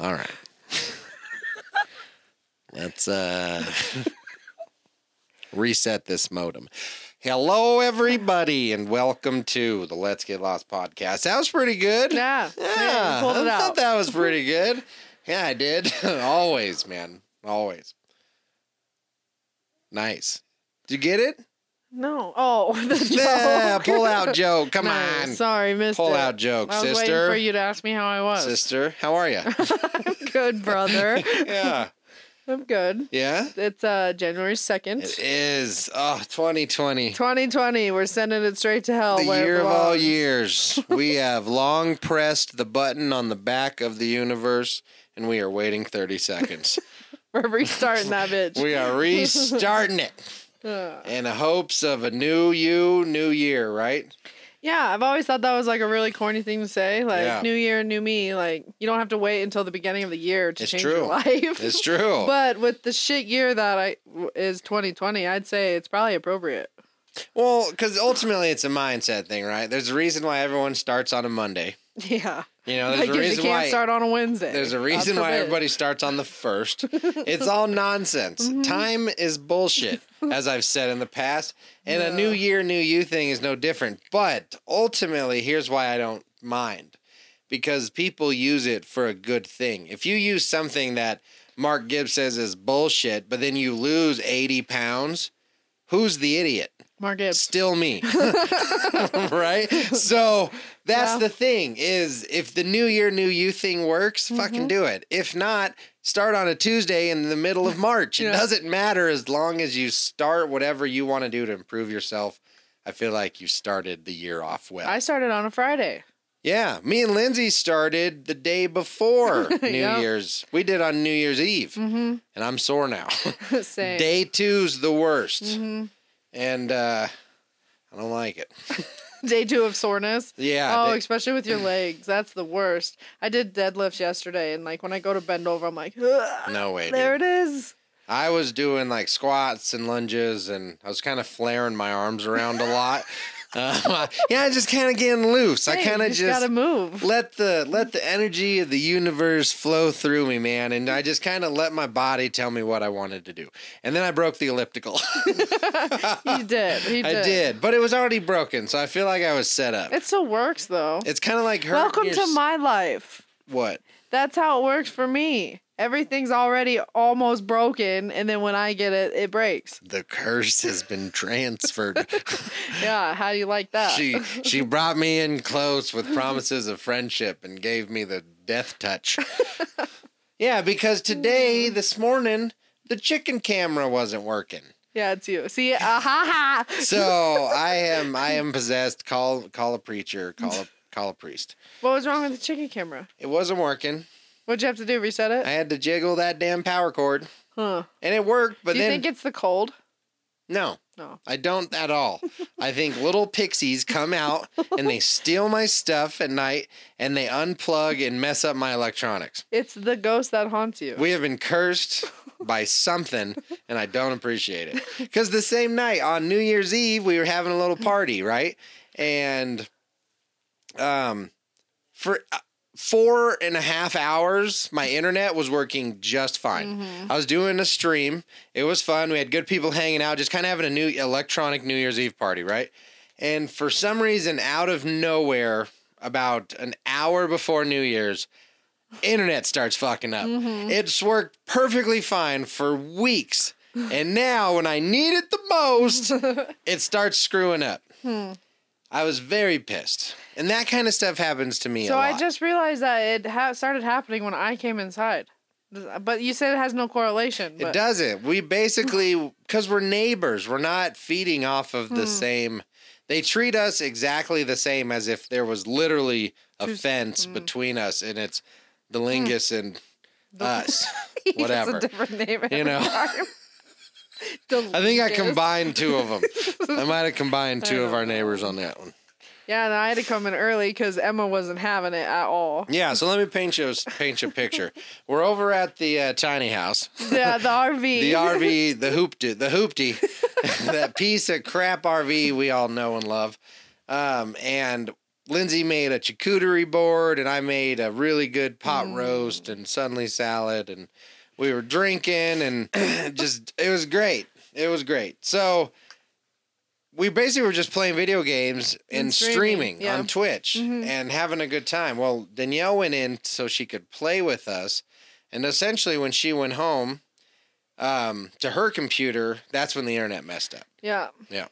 All right. Let's uh reset this modem. Hello everybody and welcome to the Let's Get Lost podcast. That was pretty good. Yeah. Yeah, you pulled it I thought out. that was pretty good. Yeah, I did. Always, man. Always. Nice. Did you get it? No. Oh, the joke. Yeah, pull out joke. Come Nice. on. Sorry, missed Pull it. out joke, I was sister. waiting for you to ask me how I was. Sister, how are you? I'm good, brother. yeah. I'm good. Yeah? It's uh January 2nd. It is. Oh, 2020. 2020. We're sending it straight to hell. The year of all years. we have long pressed the button on the back of the universe and we are waiting 30 seconds. We're restarting that bitch. we are restarting it In the hopes of a new you, new year, right? yeah, I've always thought that was like a really corny thing to say. Like Yeah. new year, new me. Like you don't have to wait until the beginning of the year to It's change true. your life. It's true. But with the shit year that I is 2020, I'd say it's probably appropriate. well, because ultimately it's a mindset thing, right? There's a reason why everyone starts on a Monday. Yeah. You know, there's Like a if you reason can't why. start on a Wednesday. There's a reason why everybody starts on the first. It's all nonsense. Mm-hmm. Time is bullshit, as I've said in the past. And a new year, new you thing is no different. But ultimately, here's why I don't mind because people use it for a good thing. If you use something that Mark Gibbs says is bullshit, but then you lose 80 pounds, who's the idiot? Mark Gibbs. still me right so that's the thing is if the new year new you thing works Mm-hmm. fucking do it if not start on a tuesday in the middle of march it Yeah. doesn't matter as long as you start whatever you want to do to improve yourself i feel like you started the year off well I started on a Friday. yeah me and lindsay started the day before new Yep. year's we did on new year's eve Mm-hmm. and i'm sore now Same. day two's the worst hmm and uh i don't like it Day two of soreness. yeah oh, day- especially with your legs. That's the worst. I did deadlifts yesterday, and like when I go to bend over, I'm like, No way, there dude. it is. I was doing like squats and lunges, and I was kind of flaring my arms around a lot. Uh, yeah, I just kind of getting loose. I kind of just, just gotta move. let the let the energy of the universe flow through me, man, and I just kind of let my body tell me what I wanted to do. And then I broke the elliptical. you did. He I did. did, but it was already broken, so I feel like I was set up. It still works though. It's kind of like her. Welcome to my life. what? That's how it works for me. Everything's already almost broken, and then when I get it, it breaks. The curse has been transferred. Yeah, how do you like that? she she brought me in close with promises of friendship and gave me the death touch. yeah, because today, this morning, the chicken camera wasn't working. yeah, it's you. See, ah ha ha. So I am I am possessed. Call call a preacher. Call a call a priest. What was wrong with the chicken camera? It wasn't working. What'd you have to do? Reset it? I had to jiggle that damn power cord, Huh. and it worked. But do you then think it's the cold? no, No. I don't at all. I think little pixies come out and they steal my stuff at night and they unplug and mess up my electronics. It's the ghost that haunts you. We have been cursed by something and I don't appreciate it. Because the same night on New Year's Eve, we were having a little party, right? And um, for uh, four and a half hours, my internet was working just fine. Mhm. I was doing a stream. It was fun. We had good people hanging out, just kind of having a new electronic New Year's Eve party, right? And for some reason, out of nowhere, about an hour before New Year's, internet starts fucking up. Mhm. It's worked perfectly fine for weeks. And now, when I need it the most, it starts screwing up. Hmm. I was very pissed. And that kind of stuff happens to me So a lot. I just realized that it ha- started happening when I came inside. But you said it has no correlation. It doesn't. We basically, because we're neighbors, we're not feeding off of the Hmm. same. They treat us exactly the same as if there was literally a fence hmm. between us and it's the Lingus and The- us. Whatever. a different name. You know. I think I combined two of them. I might have combined two of our neighbors on that one. Yeah, and I had to come in early because Emma wasn't having it at all. Yeah, so let me paint you a, paint you a picture. We're over at the uh, tiny house. Yeah, the RV. the RV, the hoopty, the hoopty, that piece of crap RV we all know and love. Um, and Lindsay made a charcuterie board, and I made a really good pot Mm. roast and Sunday salad, and we were drinking, and just it was great. It was great. So we basically were just playing video games and, And streaming, streaming, yeah. on Twitch Mhm. and having a good time. Well, Danielle went in so she could play with us, and essentially when she went home um, to her computer, that's when the internet messed up. Yeah. Yeah.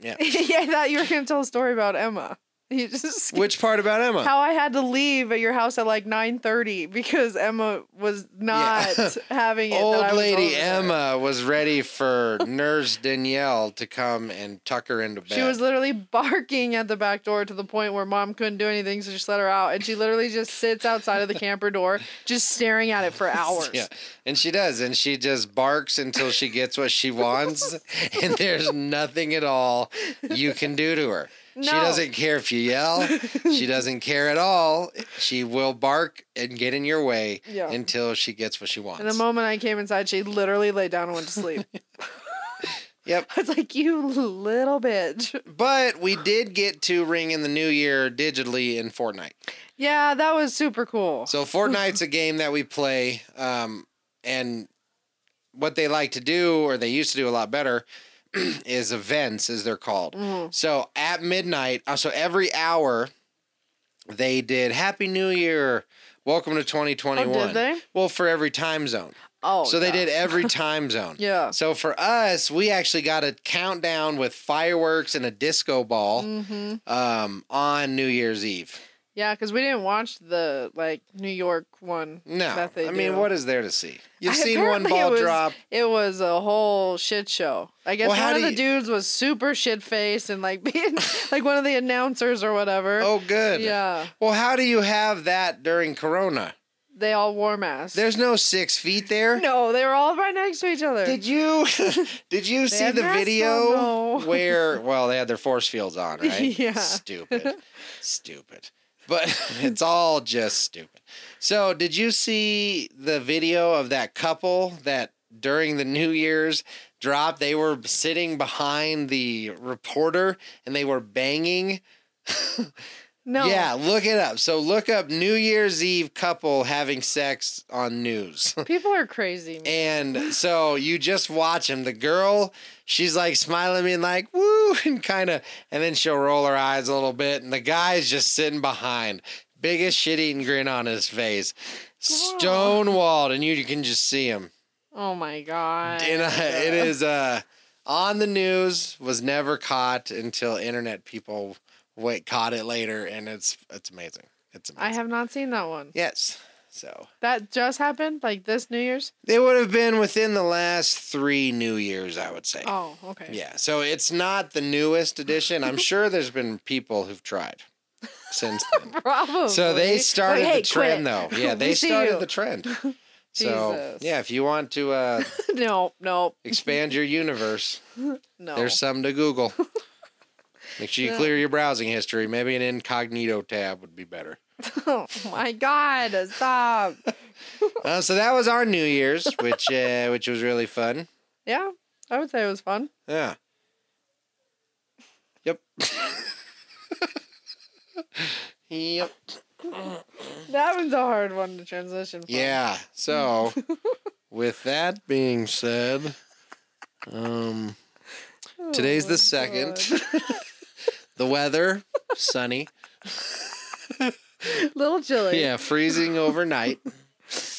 Yeah. yeah, I thought you were gonna tell a story about Emma. You just Which part about Emma? how I had to leave at your house at like nine thirty because Emma was not having it. that I Old was lady over. Emma was ready for nurse Danielle to come and tuck her into bed. She was literally barking at the back door to the point where mom couldn't do anything, so just let her out. And she literally just sits outside of the camper door, just staring at it for hours. Yeah, and she does, and she just barks until she gets what she wants, and there's nothing at all you can do to her. She doesn't care if you yell. she doesn't care at all. She will bark and get in your way Yeah. until she gets what she wants. And the moment I came inside, she literally laid down and went to sleep. Yep. I was like, you little bitch. But we did get to ring in the new year digitally in Fortnite. Yeah, that was super cool. So Fortnite's a game that we play, um, and what they like to do, or they used to do a lot better, is events, as they're called. Mhm. So at midnight, uh, so every hour, they did Happy New Year, Welcome to 2021. Oh, did they? Well, for every time zone. Oh, so they did every time zone. Yeah. So for us, we actually got a countdown with fireworks and a disco ball hmm um, on New Year's Eve. Yeah, because we didn't watch the like New York one. No, that they I mean, do. what is there to see? You've I- seen one ball it was- drop. It was a whole shit show. I guess Well, one of the you- dudes was super shit faced and like being like one of the announcers or whatever. Oh, good. Yeah, Well, how do you have that during Corona? they all wore masks. There's no six feet there. no, they were all right next to each other. Did you did you see the video where well they had their force fields on, right? Yeah. Stupid. Stupid. But it's all just stupid. So, did you see the video of that couple that during the New Year's drop they were sitting behind the reporter and they were banging? no. Yeah, look it up. So look up New Year's Eve couple having sex on news. People are crazy. man. And so you just watch him. The girl, she's like smiling and like, woo, and kind of, and then she'll roll her eyes a little bit. And the guy's just sitting behind, biggest shit eating grin on his face, stonewalled, and you can just see him. oh my god. And uh, it is uh, on the news, was never caught until internet people wait, caught it later. And it's, it's amazing. It's amazing. I have not seen that one. Yes. So That just happened, like this New Year's. it would have been within the last three New Years, I would say. Oh, okay. Yeah, so it's not the newest edition. I'm sure there's been people who've tried since then. Probably. So they started Like, hey, the trend, though. Yeah, they started you. the trend. So Jesus. yeah, if you want to uh, no, no, expand your universe, no. there's something to Google. Make sure you clear your browsing history. Maybe an incognito tab would be better. oh my god, stop. Uh, so that was our New Year's, which uh, which was really fun. yeah, I would say it was fun. Yeah. Yep. yep. That one's a hard one to transition from. Yeah. So, with that being said, um, Oh today's the second. The weather sunny. Little chilly. Yeah, freezing overnight.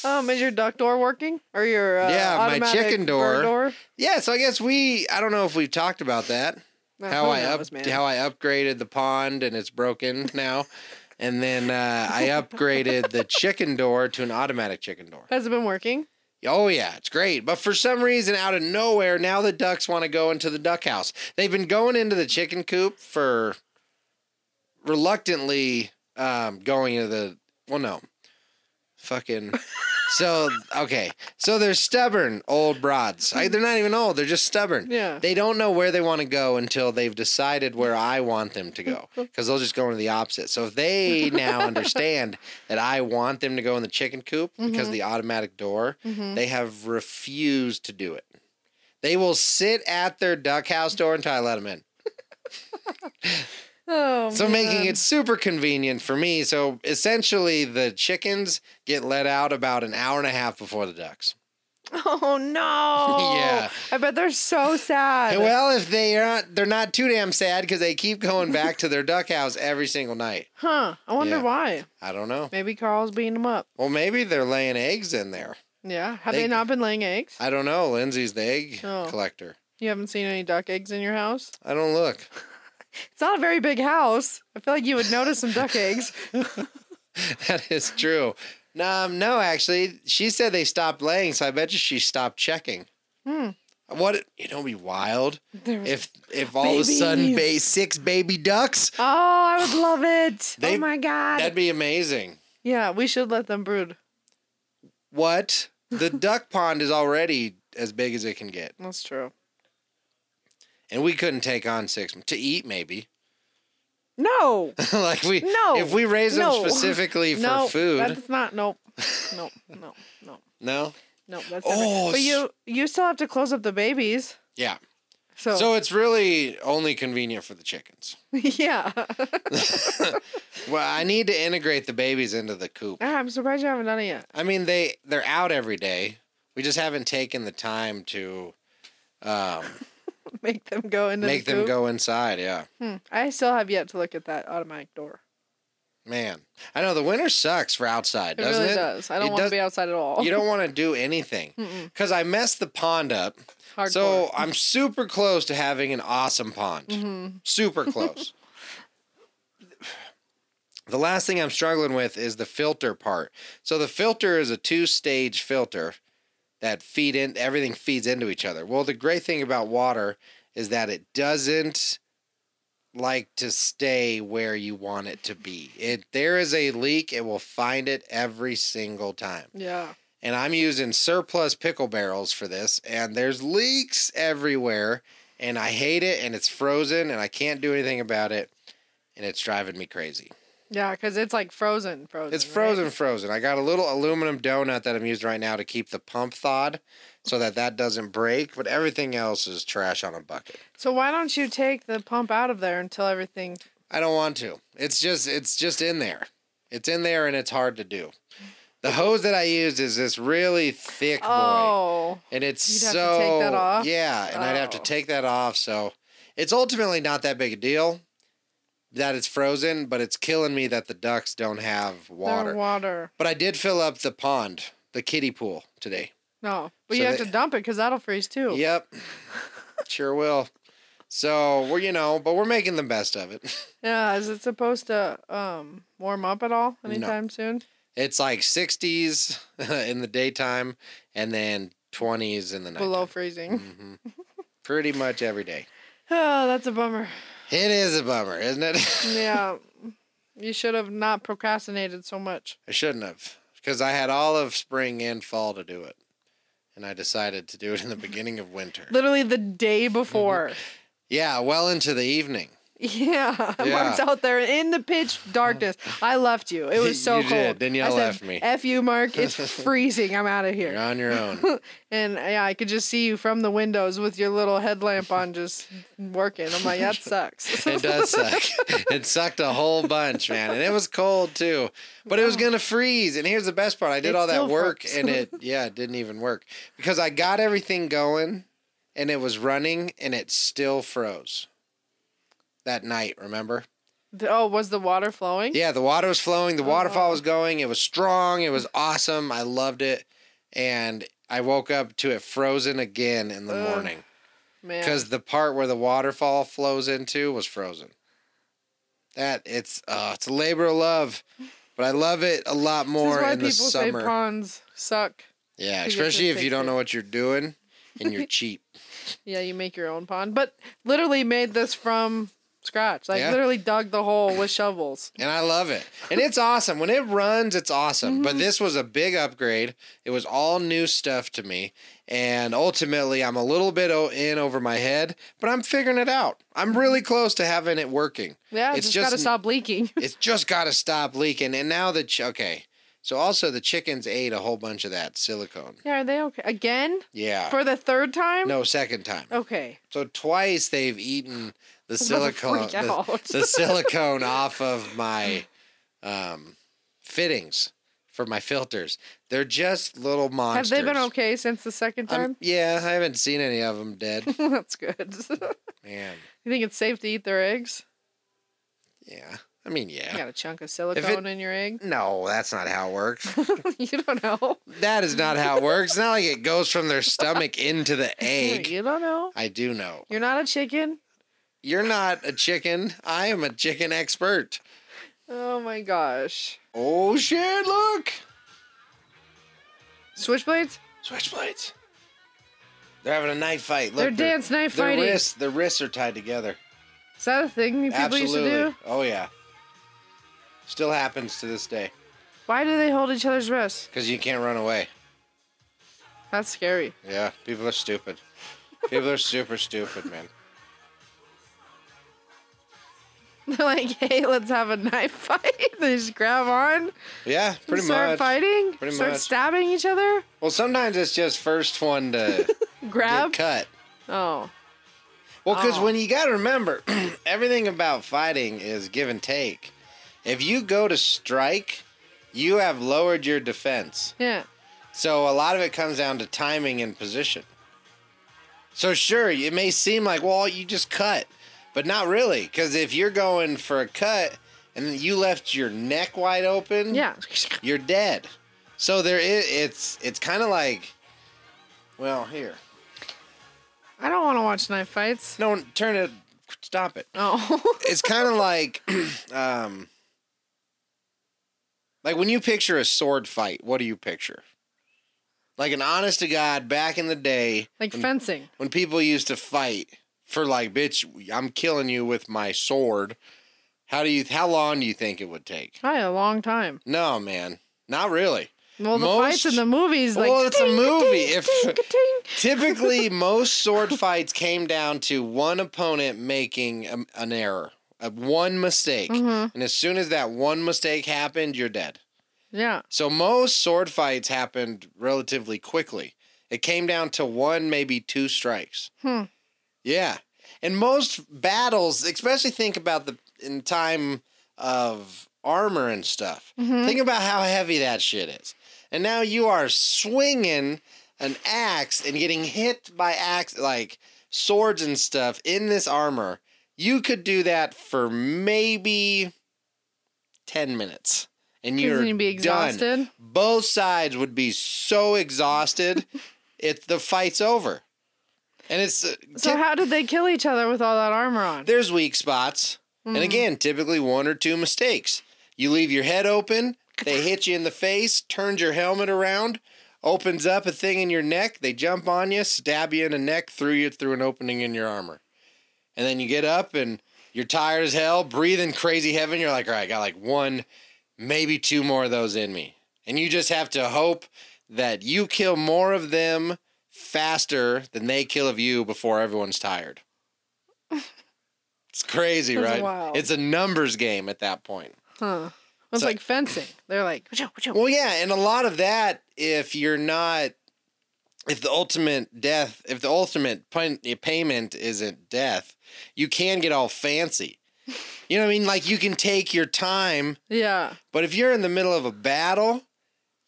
Um, is your duck door working or your uh, Yeah, my chicken door. door? Yeah, so I guess we I don't know if we've talked about that. How I up knows, man. how I upgraded the pond and it's broken now. And then uh, I upgraded the chicken door to an automatic chicken door. Has it been working? Oh yeah, it's great. But for some reason, out of nowhere, now the ducks want to go into the duck house. They've been going into the chicken coop for reluctantly um, going into the. Well, no, fucking. So okay, so they're stubborn old broads. I, they're not even old; they're just stubborn. Yeah. They don't know where they want to go until they've decided where I want them to go, because they'll just go into the opposite. So if they now understand that I want them to go in the chicken coop because Mhm. the automatic door, Mhm. they have refused to do it. They will sit at their duck house door until I let them in. Oh, So making it super convenient for me. So essentially, the chickens get let out about an hour and a half before the ducks. Oh no. Yeah. I bet they're so sad. Well, if they are not, they're not too damn sad because they keep going back to their duck house every single night. huh. I wonder Yeah. why. I don't know. Maybe Carl's beating them up. Well, maybe they're laying eggs in there. Yeah. Have They- they, not been laying eggs? I don't know. Lindsay's the egg Oh. collector. You haven't seen any duck eggs in your house? I don't look. It's not a very big house. I feel like you would notice some duck eggs. that is true. Um, no, actually, she said they stopped laying, so I bet you she stopped checking. Hmm. What you know, would be wild There was- if if all of a sudden ba- six baby ducks. Oh, I would love it. They- oh my god. That'd be amazing. yeah, we should let them brood. What? The duck pond is already as big as it can get, That's true. And we couldn't take on six to eat. Maybe No. like we No. if we raise them specifically for no. food. That's not nope. Nope. No. No. No. No. That's Oh, never. But you you still have to close up the babies. Yeah. So, So it's really only convenient for the chickens. yeah. Well, I need to integrate the babies into the coop. Ah, I'm surprised you haven't done it yet. I mean, they they're out every day. We just haven't taken the time to um, Make them go into make the them go inside. Yeah, Hmm. I still have yet to look at that automatic door. man. I know the winter sucks for outside, It doesn't really it? does. I don't It want does- to be outside at all. You don't want to do anything because I messed the pond up. Hardcore. So I'm super close to having an awesome pond. hmm Super close. the last thing I'm struggling with is the filter part. So the filter is a two-stage filter that feed in everything feeds into each other. Well, the great thing about water is that it doesn't like to stay where you want it to be. If there is a leak, it will find it every single time. Yeah. And I'm using surplus pickle barrels for this, and there's leaks everywhere, and I hate it, and it's frozen, and I can't do anything about it, and it's driving me crazy. Yeah, because it's like frozen, frozen. It's right? frozen, frozen. I got a little aluminum donut that I'm using right now to keep the pump thawed, so that that doesn't break. But everything else is trash on a bucket. So why don't you take the pump out of there until everything? I don't want to. It's just it's just in there. It's in there, and it's hard to do. The hose that I used is this really thick boy. Oh, and it's You'd have to so take that off? yeah and i'd have to Oh. take that off so it's ultimately not that big a deal that it's frozen but it's killing me that the ducks don't have water water. water. but i did fill up the pond the kiddie pool today No, but So you have they- to dump it because that'll freeze too. yep sure will so we're you know but we're making the best of it Yeah. Is it supposed to um warm up at all anytime soon? it's like 60s in the daytime and then 20s in the night Below freezing. hmm pretty much every day Oh, that's a bummer. it is a bummer isn't it Yeah. You should have not procrastinated so much. I shouldn't have, because I had all of spring and fall to do it, and I decided to do it in the beginning of winter. Literally the day before. Yeah, well into the evening. Yeah, Yeah. Mark's out there in the pitch darkness. I left you. It was so You cold. did. Danielle I said, left me. F you, Mark. It's freezing. I'm out of here. You're on your own. And yeah, I could just see you from the windows with your little headlamp on, just working. I'm like, that sucks. It does suck. It sucked a whole bunch, man, and it was cold too. But it was gonna freeze. And here's the best part: I did It all that work, froze. and it yeah, it didn't even work because I got everything going, and it was running, and it still froze. That night, remember? oh, was the water flowing? Yeah, the water was flowing, the waterfall Oh. was going. It was strong. It was awesome. I loved it. And I woke up to it frozen again in the Ugh, morning Man. because the part where the waterfall flows into was frozen. That it's uh, it's a labor of love, but I love it a lot more in the people say summer. ponds suck. yeah, you get to especially if you don't it. know what you're doing and you're cheap. Yeah, you make your own pond, but literally made this from scratch. Like Yeah. literally dug the hole with shovels. And I love it. And it's awesome. When it runs, it's awesome. Mm-hmm. But this was a big upgrade. It was all new stuff to me. And ultimately, I'm a little bit in over my head, but I'm figuring it out. I'm really close to having it working. Yeah, It's just, just- gotta stop leaking. It's just got to stop leaking. And now the, ch- okay. So also, the chickens ate a whole bunch of that silicone. yeah, are they okay again Yeah. for the third time? No, second time. Okay. So twice they've eaten the silicone the, the silicone off of my um, fittings for my filters. They're just little monsters. Have they been okay since the second I'm- time? yeah, I haven't seen any of them dead. That's good. Man, you think it's safe to eat their eggs? yeah. I mean, yeah. You got a chunk of silicone in your egg? No, that's not how it works. you don't know. that is not how it works. It's not like it goes from their stomach into the egg. You don't know. I do know. You're not a chicken. You're not a chicken. I am a chicken expert. Oh my gosh. Oh shit, look. Switchblades? Switchblades. They're having a knife fight. Look, They're dance knife Their fighting. wrists, their wrists are tied together. Is that a thing people Absolutely. used to do? Absolutely. Oh yeah. Still happens to this day Why do they hold each other's wrists? because you can't run away. That's scary. Yeah, people are stupid. People are super stupid, man. They're like, hey, let's have a knife fight. they just grab on, Yeah, pretty start much. Start fighting, Pretty start much. stabbing each other, Well, sometimes it's just first one to grab. get cut. Oh, Well, because Oh. when you got to remember, everything about fighting is give and take. If you go to strike, you have lowered your defense. yeah. So a lot of it comes down to timing and position. So sure, it may seem like, well, you just cut, but not really, because if you're going for a cut and you left your neck wide open, Yeah. you're dead. So there is, it's it's kind of like, well, here, I don't want to watch knife fights. no, turn it, stop it. Oh. It's kind of like, um, like when you picture a sword fight, what do you picture? Like an honest to God, back in the day, like when- fencing. when people used to fight for like, bitch, I'm killing you with my sword. How do you? How long do you think it would take? Hi, a long time. No, man, not really. Well, the Most- fights in the movies, like, Well, it's a movie. If-. Typically, most sword fights came down to one opponent making a, an error, a one mistake, Mhm. and as soon as that one mistake happened, you're dead. Yeah. So most sword fights happened relatively quickly. It came down to one, maybe two strikes. Hmm. Yeah. And most battles, especially think about the in time of armor and stuff. Mhm. Think about how heavy that shit is. And now you are swinging an axe and getting hit by axe like swords and stuff in this armor. You could do that for maybe 10 minutes. and you're you'd be done exhausted. both sides would be so exhausted it the fight's over and it's uh, So how did they kill each other with all that armor on? there's weak spots and Mhm. again typically one or two mistakes you leave your head open they hit you in the face turns your helmet around opens up a thing in your neck they jump on you stab you in the neck through you through an opening in your armor and then you get up and you're tired as hell breathing crazy heaven. you're like all right i got like one maybe two more of those in me and you just have to hope that you kill more of them faster than they kill of you before everyone's tired it's crazy right wild. it's a numbers game at that point Huh. It's So- like fencing. They're like, well, yeah, and a lot of that, if you're not, if the ultimate death, if the ultimate pun- eh, payment isn't death, you can get all fancy. You know what I mean? Like you can take your time, yeah. but if you're in the middle of a battle,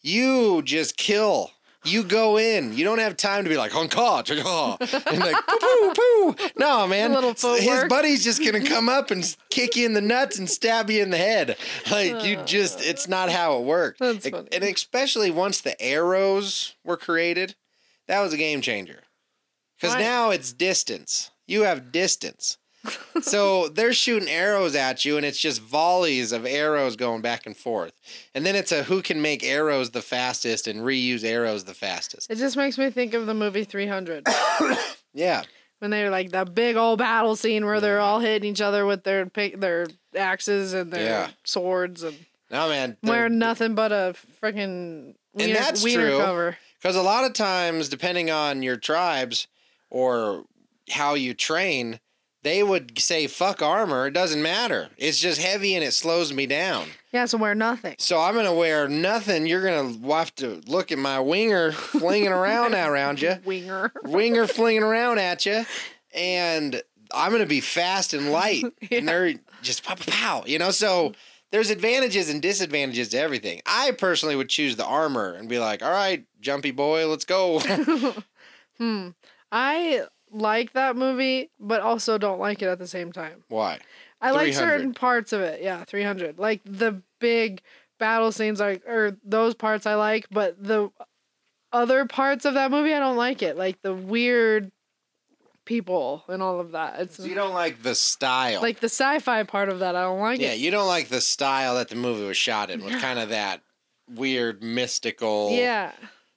you just kill. You go in. You don't have time to be like honka, cha-cha," and like poo poo poo. No, man. little His buddy's just gonna come up and kick you in the nuts and stab you in the head. Like you just, it's not how it worked. That's funny. And especially once the arrows were created, that was a game changer. Because now it's distance. You have distance. so they're shooting arrows at you, and it's just volleys of arrows going back and forth. And then it's a who can make arrows the fastest and reuse arrows the fastest. It just makes me think of the movie 300 Yeah. when they're like that big old battle scene where they're all hitting each other with their their axes and their Yeah. swords and No, man. wearing nothing but a freaking wiener, that's true. cover. Because a lot of times, depending on your tribes or how you train, they would say, fuck armor. It doesn't matter. It's just heavy and it slows me down. Yeah, so wear nothing. So I'm going to wear nothing. You're going to have to look at my winger flinging around around you, Winger. winger flinging around at you. And I'm gonna be fast and light, Yeah. and they're just pow, pow, pow. You know, so there's advantages and disadvantages to everything. I personally would choose the armor and be like, all right, jumpy boy, let's go. hmm. I like that movie, but also don't like it at the same time. Why? I like certain parts of it. Yeah, 300. Like the big battle scenes, like or those parts I like, but the other parts of that movie I don't like it. Like the weird people and all of that. It's So you don't like the style. like the sci-fi part of that. I don't like yeah, it. you don't like the style that the movie was shot in, with kind of that weird mystical Yeah.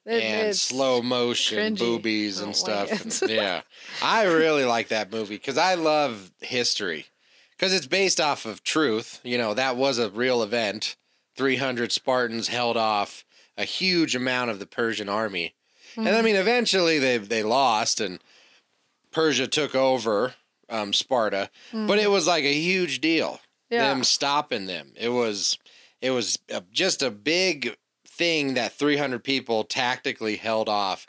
It- and slow motion cringy. boobies and don't like stuff. and- yeah, I really like that movie because I love history because it's based off of truth. You know, that was a real event. Three hundred Spartans held off a huge amount of the Persian army, and Mm-hmm. I mean, eventually they they lost and Persia took over um, Sparta, but it was like a huge deal Mm-hmm. Yeah. them stopping them. It was it was just a big thing that 300 people tactically held off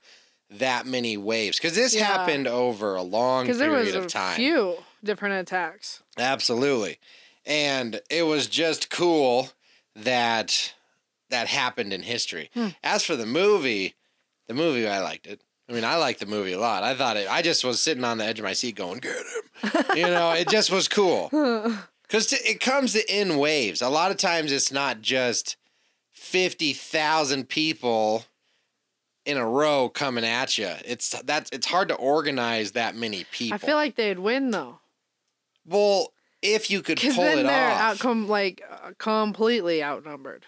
that many waves because this Yeah. happened over a long Because there period was of a time. few different attacks. Absolutely. And it was just cool that that happened in history. Hmm. As for the movie, the movie I liked it. I mean, I liked the movie a lot. I thought it I just was sitting on the edge of my seat going, "Get him." you know, it just was cool. Cuz it comes in waves. A lot of times it's not just 50,000 people in a row coming at you. It's that's it's hard to organize that many people. I feel like they'd win though. Well, if you could pull then it they're off. outcome like uh, completely outnumbered.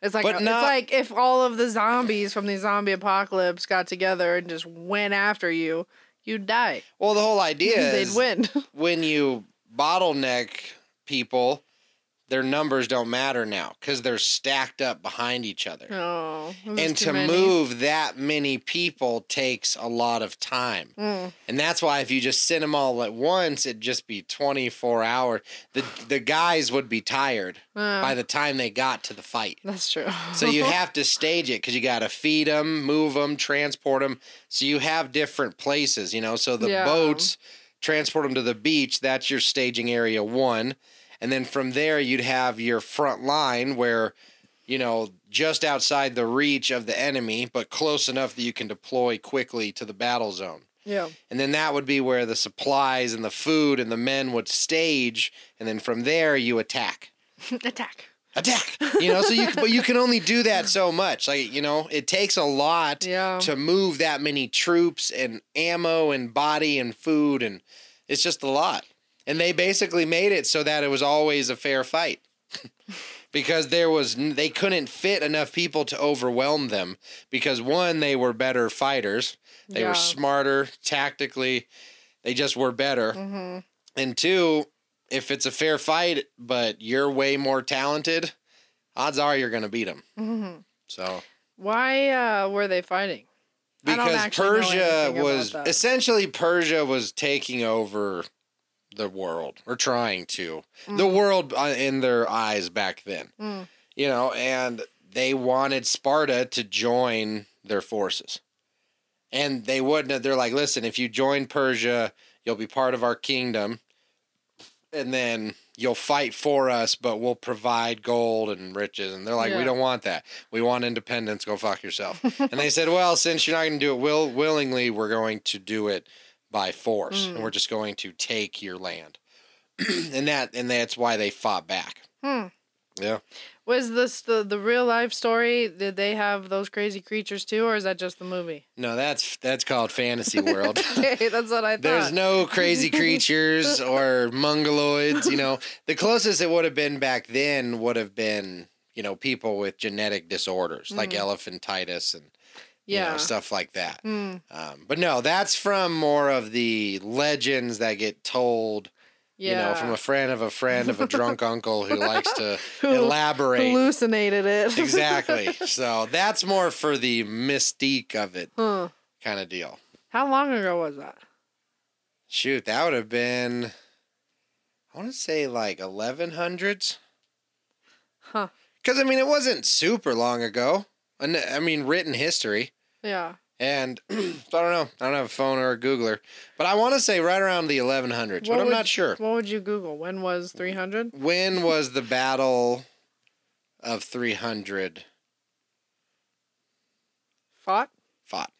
It's like But it's like if all of the zombies from the zombie apocalypse got together and just went after you, you'd die. well, the whole idea is They'd win. when you bottleneck people, their numbers don't matter now because they're stacked up behind each other. oh, and to many. move that many people takes a lot of time. Mm. And that's why if you just send them all at once, it'd just be 24 hours. The the guys would be tired by the time they got to the fight. that's true. So you have to stage it because you got to feed them, move them, transport them. So you have different places, you know. So the Yeah. boats transport them to the beach. That's your staging area one, and then from there you'd have your front line where, you know, just outside the reach of the enemy, but close enough that you can deploy quickly to the battle zone. yeah. And then that would be where the supplies and the food and the men would stage, and then from there you attack Attack. attack you know so you but you can only do that so much like you know it takes a lot Yeah. to move that many troops and ammo and body and food and it's just a lot and they basically made it so that it was always a fair fight. Because there was they couldn't fit enough people to overwhelm them. Because one they were better fighters. They Yeah. were smarter tactically. They just were better. Hmm and two, if it's a fair fight, but you're way more talented, odds are you're going to beat them. hmm So. Why uh, were they fighting? Because Persia was essentially Persia was taking over the world or trying to the Mm. world uh, in their eyes back then. Mm. You know, and they wanted Sparta to join their forces. And they wouldn't they're like, "Listen, if you join Persia, you'll be part of our kingdom." And then you'll fight for us, but we'll provide gold and riches. And they're like, we don't want that. We want independence. Go fuck yourself. and they said, well, since you're not going to do it will willingly, we're going to do it by force, Mm. and we're just going to take your land. and that and that's why they fought back. Hmm. Yeah. Was this the the real life story? Did they have those crazy creatures too, or is that just the movie? No, that's that's called fantasy world. okay, that's what I thought. There's no crazy creatures or mongoloids. You know, the closest it would have been back then would have been, you know, people with genetic disorders like Mhm. elephantitis and you yeah. know, stuff like that. Hmm. Um, but no, that's from more of the legends that get told, yeah. you know, from a friend of a friend of a drunk uncle who likes to Who elaborate. hallucinated it. exactly. So that's more for the mystique of it huh. kind of deal. How long ago was that? Shoot, that would have been, I want to say like 1100s. Huh. Because, I mean, it wasn't super long ago. And, I mean, written history. Yeah. And so I don't know. I don't have a phone or a Googler, but I want to say right around the 1100s, What but I'm would- not sure. What would you Google? When was 300? When was the Battle of 300 Fought? fought?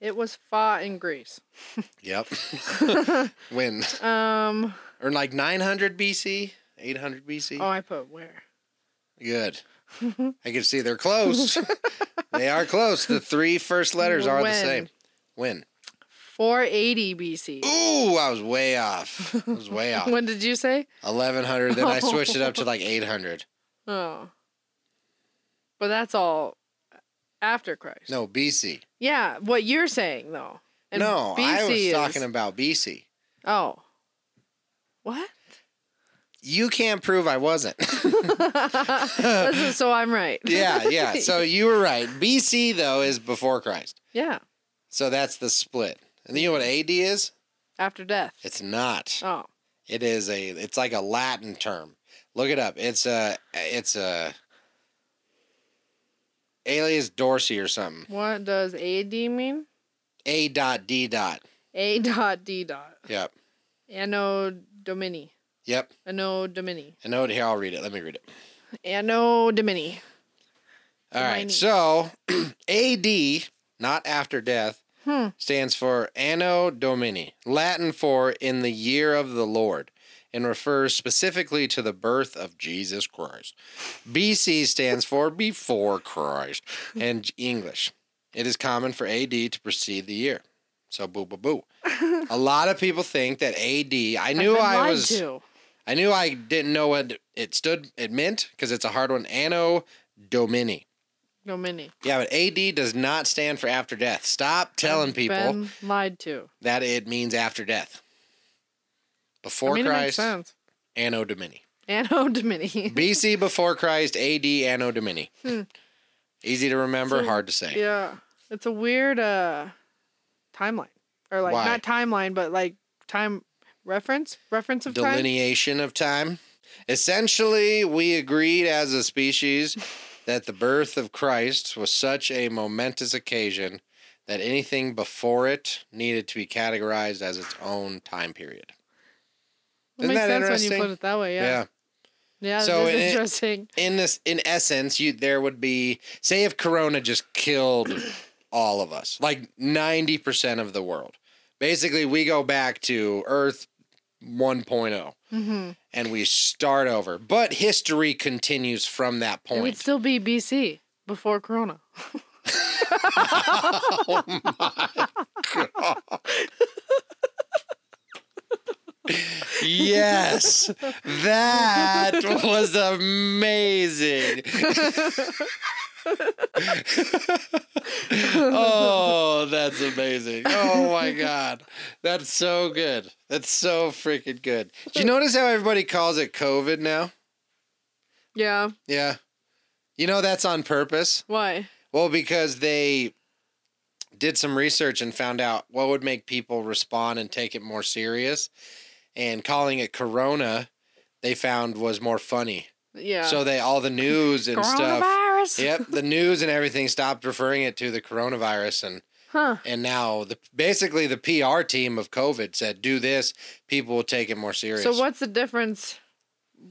It was fought in Greece. Yep. when? Um. Or like 900 BC? 800 BC? Oh, I put where? Good. I can see they're close. they are close. The three first letters are the same. When? 480 BC. Ooh, I was way off. I was way off. When did you say? 1100. Then I oh. switched it up to like 800. Oh. But that's all after Christ. No, BC. Yeah, what you're saying though. And no, I was BC talking about BC. Oh. What? You can't prove I wasn't. So I'm right. yeah, yeah. So you were right. BC though is before Christ. yeah. So that's the split. And you know what AD is? After death. It's not. Oh. It is a. It's like a Latin term. Look it up. It's a. It's a. Alias Dorsey or something. What does AD mean? A dot D dot. A dot D dot. Yep. Anno Domini. Yep. Anno Domini. It here. I'll read it. Let me read it. Anno Domini. All right. So AD, not after death, Hmm. stands for Anno Domini, Latin for in the year of the Lord, and refers specifically to the birth of Jesus Christ. BC stands for before Christ, and English. It is common for AD to precede the year. So boo boo boo. A lot of people think that AD. I knew I was. to. I knew I didn't know what it stood. It meant because it's a hard one. Anno Domini. Domini. Yeah, but AD does not stand for after death. Stop telling I've people Been lied to. that it means after death. Before I mean, Christ, sense. Anno Domini. Anno Domini. BC before Christ, AD Anno Domini. Hmm. Easy to remember, So, hard to say. yeah. It's a weird uh timeline. Or like Why? not timeline, but like time reference? Reference of time? Delineation of time. Essentially, we agreed as a species that the birth of Christ was such a momentous occasion that anything before it needed to be categorized as its own time period. It Isn't makes that sense when you put it that way, yeah. Yeah, So that is it- interesting. in this in essence you there would be say if corona just killed all of us like 90% of the world basically we go back to earth 1.0 hmm and we start over. But history continues from that point. It would still be BC before Corona. oh my god. Yes. That was amazing oh, that's amazing. Oh my god. That's so good. That's so freaking good. Do you notice how everybody calls it COVID now? Yeah. Yeah. You know that's on purpose? Why? Well, because they did some research and found out what would make people respond and take it more serious. And calling it corona, they found was more funny. Yeah. So they all the news and stuff. Coronavirus. Yep, the news and everything stopped referring it to the coronavirus and Huh. and now the basically the PR team of COVID said do this, people will take it more serious. So what's the difference?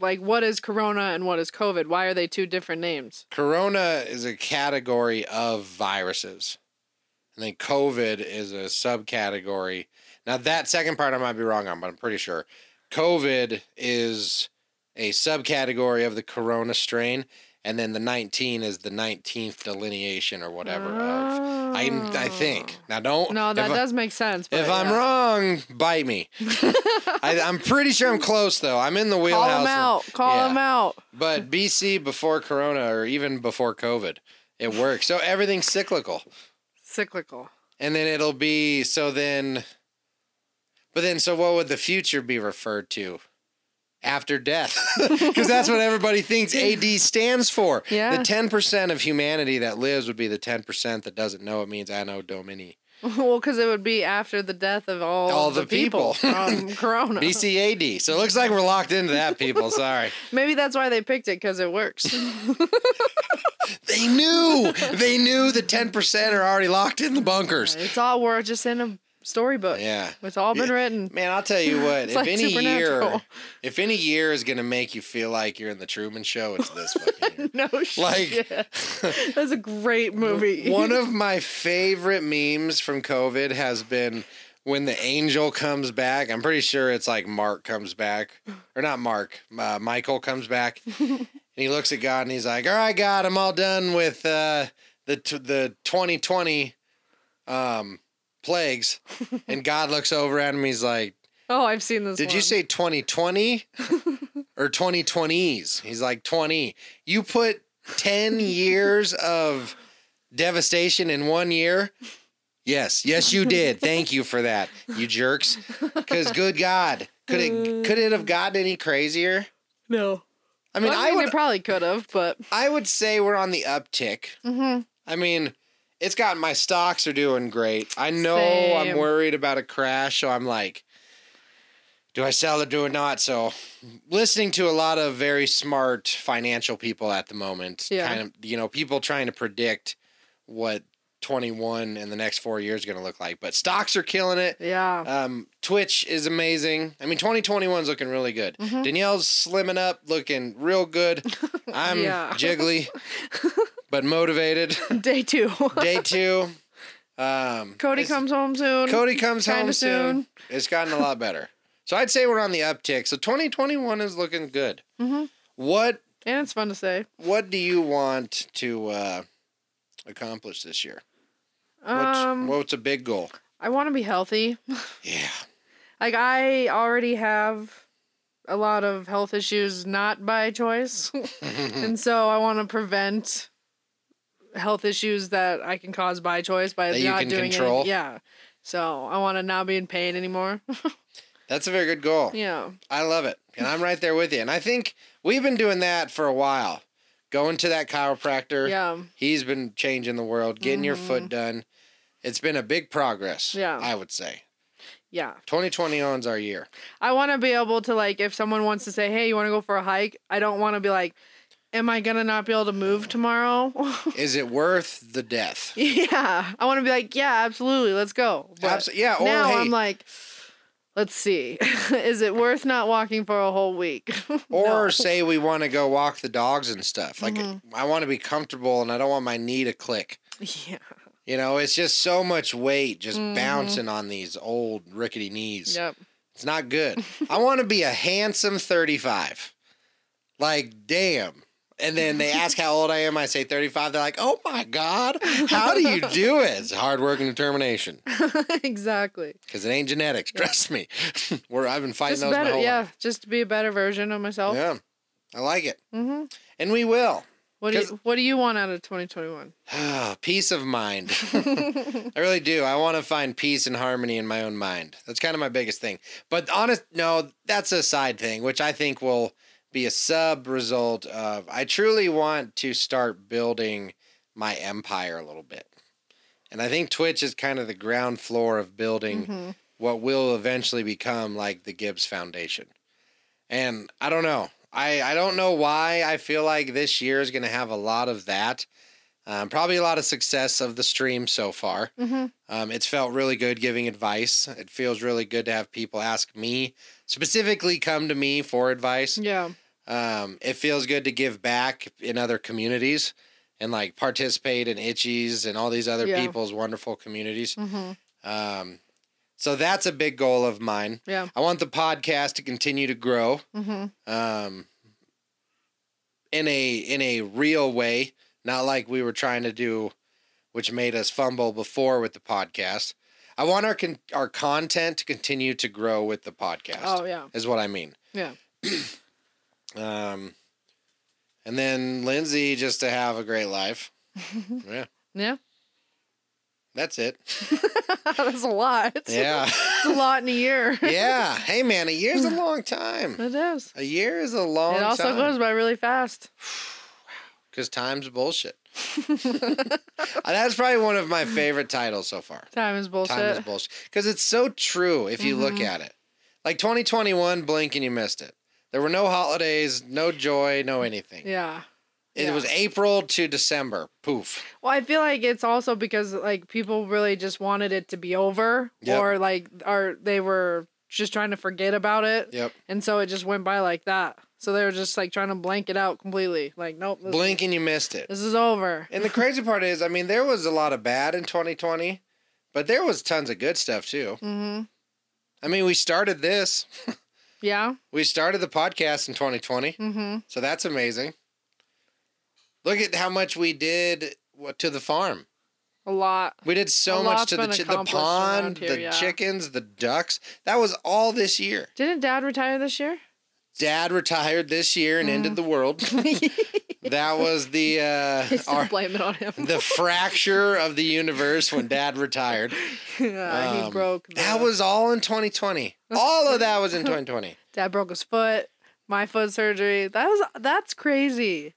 Like, what is Corona and what is COVID? Why are they two different names? Corona is a category of viruses. And then COVID is a subcategory. Now that second part I might be wrong on, but I'm pretty sure. COVID is a subcategory of the corona strain, and then the 19 is the 19th delineation or whatever of I I think. Oh. Now don't Oh. No, that if I- does make sense. If I'm wrong, bite me. I, I'm pretty sure I'm close though. I'm in the wheelhouse. call them out. Call yeah. them out. But BC before Corona or even before COVID, it works. So everything's cyclical, Cyclical. and then it'll be so then. But then, so what would the future be referred to? After death, because that's what everybody thinks AD stands for. Yeah. The ten percent of humanity that lives would be the ten percent that doesn't know it means Anno Domini. well, because it would be after the death of all, All the, the people, people. from Corona. BCAD. So it looks like we're locked into that, people. Sorry. Maybe that's why they picked it because it works. They knew. They knew the 10% are already locked in the bunkers. it's all we're just in a storybook. Yeah. It's all been written. Man, I'll tell you what. If like any year, if any year is gonna make you feel like you're in the Truman Show, it's this fucking. No Like- shit. That's a great movie. One of my favorite memes from COVID has been when the angel comes back. I'm pretty sure it's like Mark comes back, or not Mark, uh, Michael comes back, and he looks at God and he's like, "All right, God, I'm all done with uh, the t- the 2020 um, plagues," and God looks over at him. He's like. oh, I've seen this. Did you say 2020 or 2020s? He's like 20. You put 10 years of devastation in one year? Yes, yes, you did. Thank you for that, you jerks. Because good God, could it could it have gotten any crazier? no? I mean, Well, I would it probably could have, but I would say we're on the uptick. Mhm. I mean, it's got my stocks are doing great. I know I'm worried about a crash, so I'm like, do I sell or do it not? So, listening to a lot of very smart financial people at the moment, Yeah. kind of, you know, people trying to predict what 21 and the next four years are going to look like. But stocks are killing it. yeah. Um, Twitch is amazing. I mean, 2021 is looking really good. Mhm. Danielle's slimming up, looking real good. I'm jiggly, but motivated. Day two. Day two. Um, Cody comes home soon. Cody comes Kinda home soon. soon. It's gotten a lot better. So I'd say we're on the uptick. So 2021 is looking good. Mhm. What And it's fun to say. What do you want to uh, accomplish this year? What's, Um, what's a big goal? I want to be healthy. Yeah. Like I already have a lot of health issues not by choice. and so I want to prevent health issues that I can cause by choice by That you not can doing control? it. Yeah. So I want to not be in pain anymore. That's a very good goal. yeah. I love it. And I'm right there with you. And I think we've been doing that for a while. Going to that chiropractor. Yeah. He's been changing the world, getting your Mhm. foot done. It's been a big progress. Yeah. I would say. Yeah. 2020 owns our year. I want to be able to like if someone wants to say, "Hey, you want to go for a hike?" I don't want to be like, "Am I going to not be able to move tomorrow?" Is it worth the death? yeah. I want to be like, "Yeah, absolutely. Let's go." But Abs- yeah. Or now hey, I'm like, let's see. Is it worth not walking for a whole week? or No. say we want to go walk the dogs and stuff. Like Mhm. I want to be comfortable and I don't want my knee to click. yeah. You know, it's just so much weight just Mhm. bouncing on these old rickety knees. Yep. It's not good. I want to be a handsome 35. Like, damn. And then they ask how old I am. I say 35. They're like, oh my God, how do you do it? It's hard work and determination exactly. because it ain't genetics. Trust me. Where I've been fighting Just those my better, whole yeah. life. Just to be a better version of myself. Yeah. I like it. Mm-hmm. And we will. What do you What do you want out of 2021? peace of mind. I really do. I want to find peace and harmony in my own mind. That's kind of my biggest thing. But honest, no, that's a side thing, which I think will be a sub result of. I truly want to start building my empire a little bit, and I think Twitch is kind of the ground floor of building Mhm. what will eventually become like the Gibbs Foundation. And I don't know. I, I don't know why I feel like this year is going to have a lot of that. Um, probably a lot of success of the stream so far. Mhm. Um, it's felt really good giving advice. It feels really good to have people ask me, specifically come to me for advice. Yeah. Um, it feels good to give back in other communities and like participate in Itchy's and all these other Yeah. people's wonderful communities. hmm Um, so that's a big goal of mine. Yeah. I want the podcast to continue to grow hmm um, in a in a real way, not like we were trying to do, which made us fumble before with the podcast. I want our con- our content to continue to grow with the podcast. Oh yeah. is what I mean. Yeah. Um, and then Lindsay just to have a great life. yeah, Yeah. that's it. That's a lot. Yeah, It's a lot in a year. yeah. Hey man, a year's a long time. It is. A year is a long It also time. goes by really fast. because time's bullshit. That's probably one of my favorite titles so far. Time is bullshit. Time is bullshit. Because it's so true if you look Mhm. at it. Like 2021, blink and you missed it. There were no holidays, no joy, no anything. yeah. It yeah. was April to December. Poof. Well, I feel like it's also because like people really just wanted it to be over, Yep. or like, are they were just trying to forget about it, Yep. and so it just went by like that. So they were just like trying to blank it out completely. Like, nope, Blink and you missed it. This is over. And the crazy part is, I mean, there was a lot of bad in 2020, but there was tons of good stuff too. Mm-hmm. I mean, we started this. Yeah. We started the podcast in 2020, Mm-hmm. so that's amazing. Look at how much we did to the farm. A lot. We did so A much to the chi- the pond, here, the yeah. chickens, the ducks. That was all this year. Didn't Dad retire this year? Dad retired this year and ended the world. that was the uh, our, blame it on him. the fracture of the universe when Dad retired. yeah, he Um, broke. That was all in 2020. All of that was in 2020. Dad broke his foot. My foot surgery. That was that's crazy.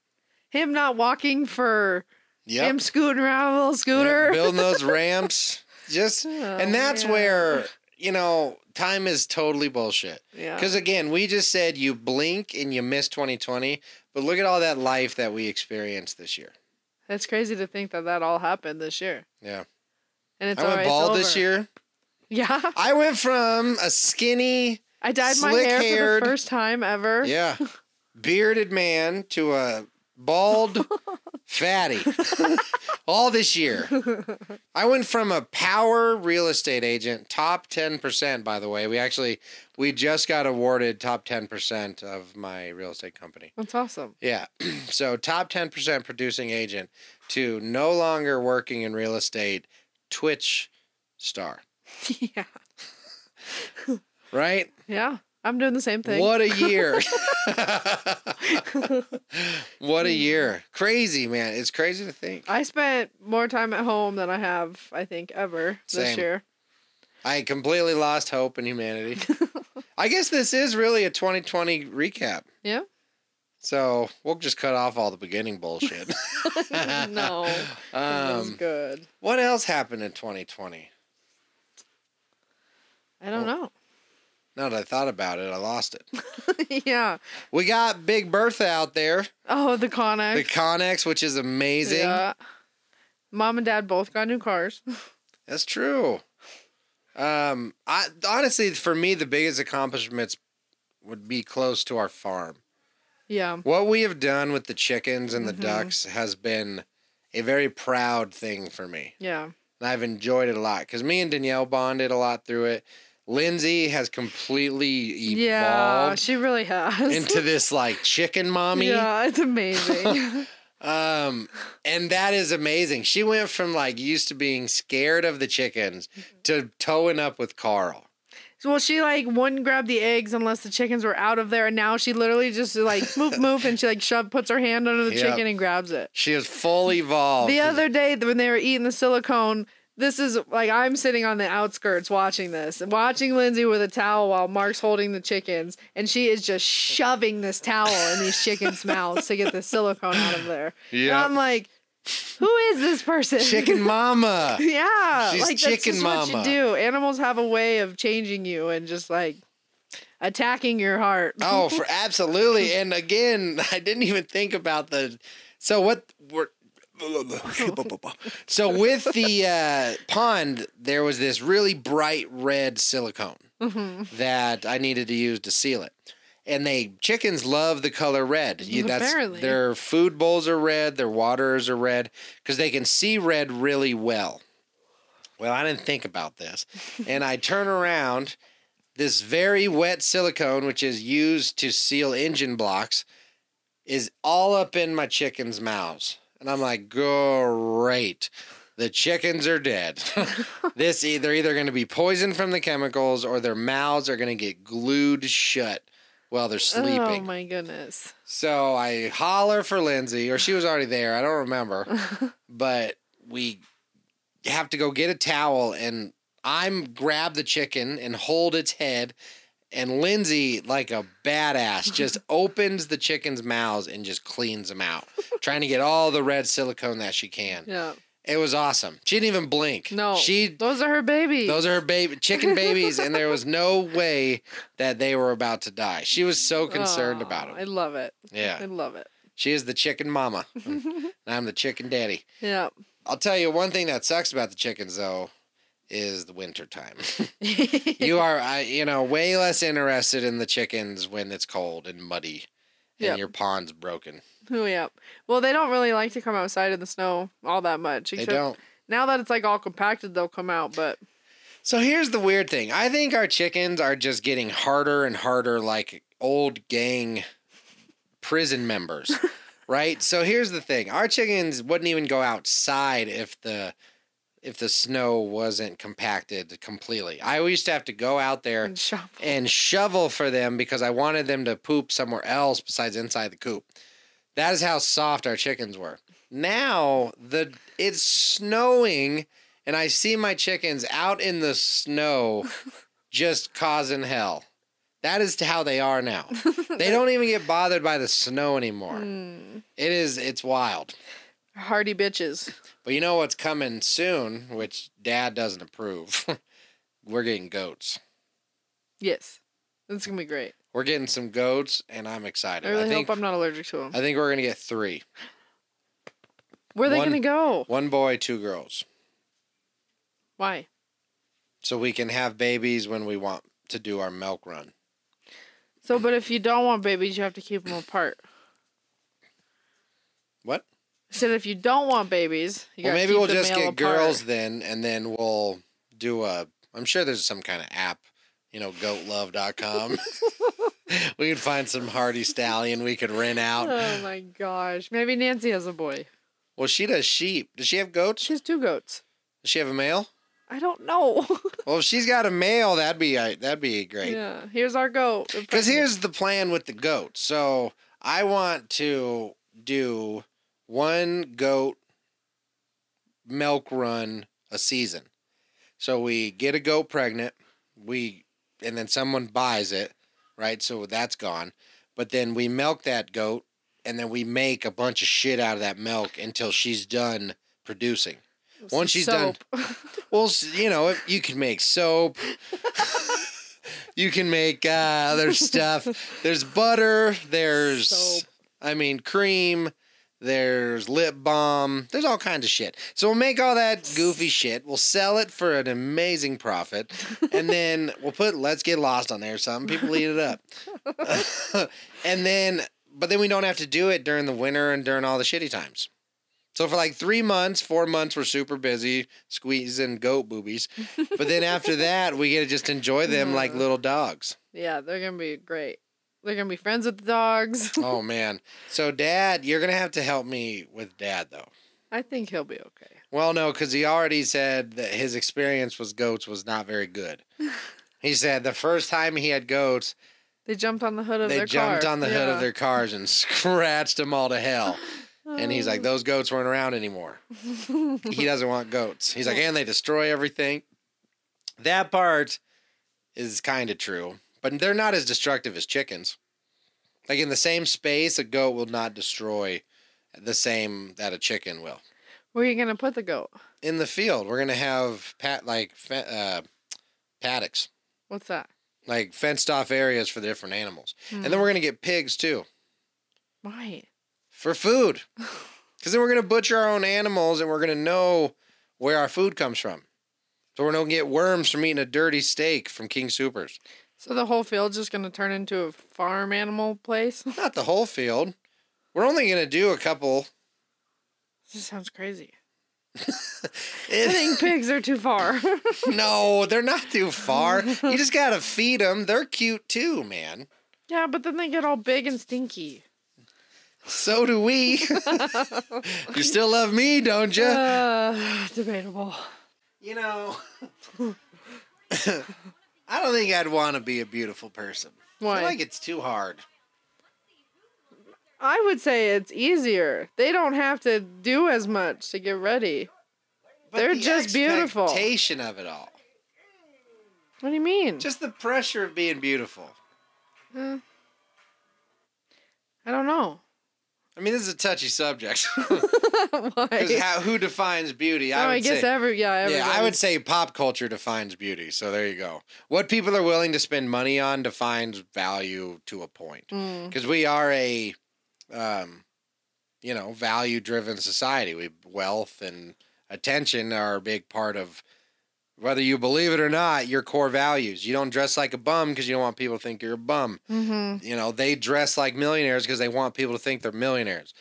Him not walking for Yep. him scooting around a little Yep, scooter. building those ramps. Just Oh, and that's where you know time is totally bullshit. yeah. Because again, we just said you blink and you miss 2020, but look at all that life that we experienced this year. It's crazy to think that that all happened this year. Yeah. And it's I went bald this year. Yeah. I went from a skinny, I dyed my hair for the first time ever. yeah, bearded man to a bald fatty. all this year. I went from a power real estate agent, top 10%, by the way. We actually, we just got awarded top 10% of my real estate company. That's awesome. Yeah. so top 10% producing agent to no longer working in real estate, Twitch star, yeah. right? Yeah. I'm doing the same thing. What a year. what a year. Crazy, man. It's crazy to think. I spent more time at home than I have, I think, ever this year. I completely lost hope in humanity. I guess this is really a 2020 recap. Yeah. So we'll just cut off all the beginning bullshit. no. That was Um, good. what else happened in 2020? I don't Now that I thought about it, I lost it. yeah. We got Big Bertha out there, Oh, the Connex. the Connex, which is amazing. Yeah. Mom and dad both got new cars. That's true. Um, I honestly, for me, the biggest accomplishments would be close to our farm. yeah. What we have done with the chickens and the Mhm. ducks has been a very proud thing for me. Yeah. And I've enjoyed it a lot because me and Danielle bonded a lot through it. Lindsay has completely evolved. Yeah. She really has. into this like chicken mommy. Yeah, it's amazing. Um, and that is amazing. She went from like used to being scared of the chickens to towing up with Carl. well, she like wouldn't grab the eggs unless the chickens were out of there, and now she literally just like move, move, and she like shove, puts her hand under the Yep. chicken and grabs it. She is full evolved. The other day when they were eating the silicone, this is like I'm sitting on the outskirts watching this watching Lindsay with a towel while Mark's holding the chickens, and she is just shoving this towel in these chickens' mouths to get the silicone out of there. And Yeah. I'm like, who is this person? Chicken mama. yeah, She's like chicken just what mama. you do. Animals have a way of changing you and just like attacking your heart. Oh, for absolutely. And again, I didn't even think about the. So what we're. So with the uh, pond, there was this really bright red silicone Mhm. that I needed to use to seal it. And they chickens love the color red. You, that's, Apparently. their food bowls are red, their waters are red because they can see red really well. Well, I didn't think about this, and I turn around. This very wet silicone, which is used to seal engine blocks, is all up in my chickens' mouths, and I'm like, great. The chickens are dead. this e- they're either going to be poisoned from the chemicals or their mouths are going to get glued shut while they're oh sleeping. Oh my goodness. so I holler for Lindsay, or she was already there. I don't remember, but we have to go get a towel and I'm grab the chicken and hold its head And Lindsay, like a badass, just opens the chickens' mouths and just cleans them out, trying to get all the red silicone that she can. Yeah. It was awesome. She didn't even blink. No. she. Those are her babies. Those are her baby chicken babies, and there was no way that they were about to die. She was so concerned Aw, about oh, them. I love it. Yeah, I love it. she is the chicken mama, and I'm the chicken daddy. Yeah. I'll tell you one thing that sucks about the chickens though is the winter time. you are I you know way less interested in the chickens when it's cold and muddy and Yep. your pond's broken. Oh yeah. Well, they don't really like to come outside in the snow all that much. They don't. Now that it's like all compacted, they'll come out. But So here's the weird thing. I think our chickens are just getting harder and harder like old gang prison members. right? So here's the thing. Our chickens wouldn't even go outside if the if the snow wasn't compacted completely. I used to have to go out there and shovel. and shovel for them because I wanted them to poop somewhere else besides inside the coop. That is how soft our chickens were. Now the it's snowing and I see my chickens out in the snow just causing hell. That is how they are now. They don't even get bothered by the snow anymore. Mm, It is it's wild. Hardy bitches. But you know what's coming soon, which dad doesn't approve. We're getting goats. Yes, it's gonna be great. We're getting some goats and I'm excited. I really think hope I'm not allergic to them. I think we're gonna get three. Where are they one- gonna go? One boy, two girls. Why? So we can have babies when we want to do our milk run. So, but if you don't want babies, you have to keep them apart. Said if you don't want babies, you well, gotta maybe keep we'll the just male get apart. girls then, and then we'll do a. I'm sure there's some kind of app, you know, goatlove.com. we could find some hardy stallion we could rent out. Oh my gosh! Maybe Nancy has a boy. Well, she does sheep. Does she have goats? She has two goats. Does she have a male? I don't know. Well, if she's got a male, that'd be uh, that'd be great. Yeah. Here's our goat. Because here's the plan with the goat. So I want to do one goat milk run a season. So we get a goat pregnant, we and then someone buys it, right? So that's gone. But then we milk that goat and then we make a bunch of shit out of that milk until she's done producing. once she's done- Well, you know, you can make soap. you can make uh, other stuff. There's butter. There's, Soap. I mean, cream. There's lip balm. There's all kinds of shit. So we'll make all that goofy shit. We'll sell it for an amazing profit, and then we'll put "Let's Get Lost" on there. or something people eat it up, and then, but then we don't have to do it during the winter and during all the shitty times. So for like three months, four months, we're super busy squeezing goat boobies. But then after that, we get to just enjoy them like little dogs. Yeah, they're gonna be great. They're gonna be friends with the dogs. Oh man. So dad, you're gonna have to help me with dad though. I think he'll be okay. Well, no, because he already said that his experience with goats was not very good. He said the first time he had goats, They jumped on the hood of their cars. they their jumped car. on the hood of their cars and scratched them all to hell. And he's like, oh. those goats weren't around anymore. he doesn't want goats. He's like, and they destroy everything. That part is kind of true, but they're not as destructive as chickens. Like in the same space, a goat will not destroy the same that a chicken will. Where are you gonna put the goat? In the field, we're gonna have pat like uh, paddocks, What's that? like fenced off areas for the different animals, and then Hmm. we're gonna get pigs too Why? for food. Because then we're gonna butcher our own animals, and we're gonna know where our food comes from. So we're gonna get worms from eating a dirty steak from King Soopers. So the whole field's just gonna turn into a farm animal place? Not the whole field. We're only gonna do a couple. This sounds crazy. I think pigs are too far. no, they're not too far. You just gotta feed them. They're cute too, man. yeah, but then they get all big and stinky. So do we. you still love me, don't you? Uh, debatable. You know, I don't think I'd want to be a beautiful person. I Why? feel like it's too hard. I would say it's easier. They don't have to do as much to get ready. But They're the just beautiful. Expectation of it all. What do you mean? Just the pressure of being beautiful. Uh, I don't know. I mean, this is a touchy subject. Why? Because how who defines beauty? I, would guess say, every yeah. yeah, I would say pop culture defines beauty. So there you go. What people are willing to spend money on defines value to a point. Mm, Because we are a, um, you know, value driven society. We wealth and attention are a big part of whether you believe it or not. Your core values. You don't dress like a bum because you don't want people to think you're a bum. mhm. You know, they dress like millionaires because they want people to think they're millionaires.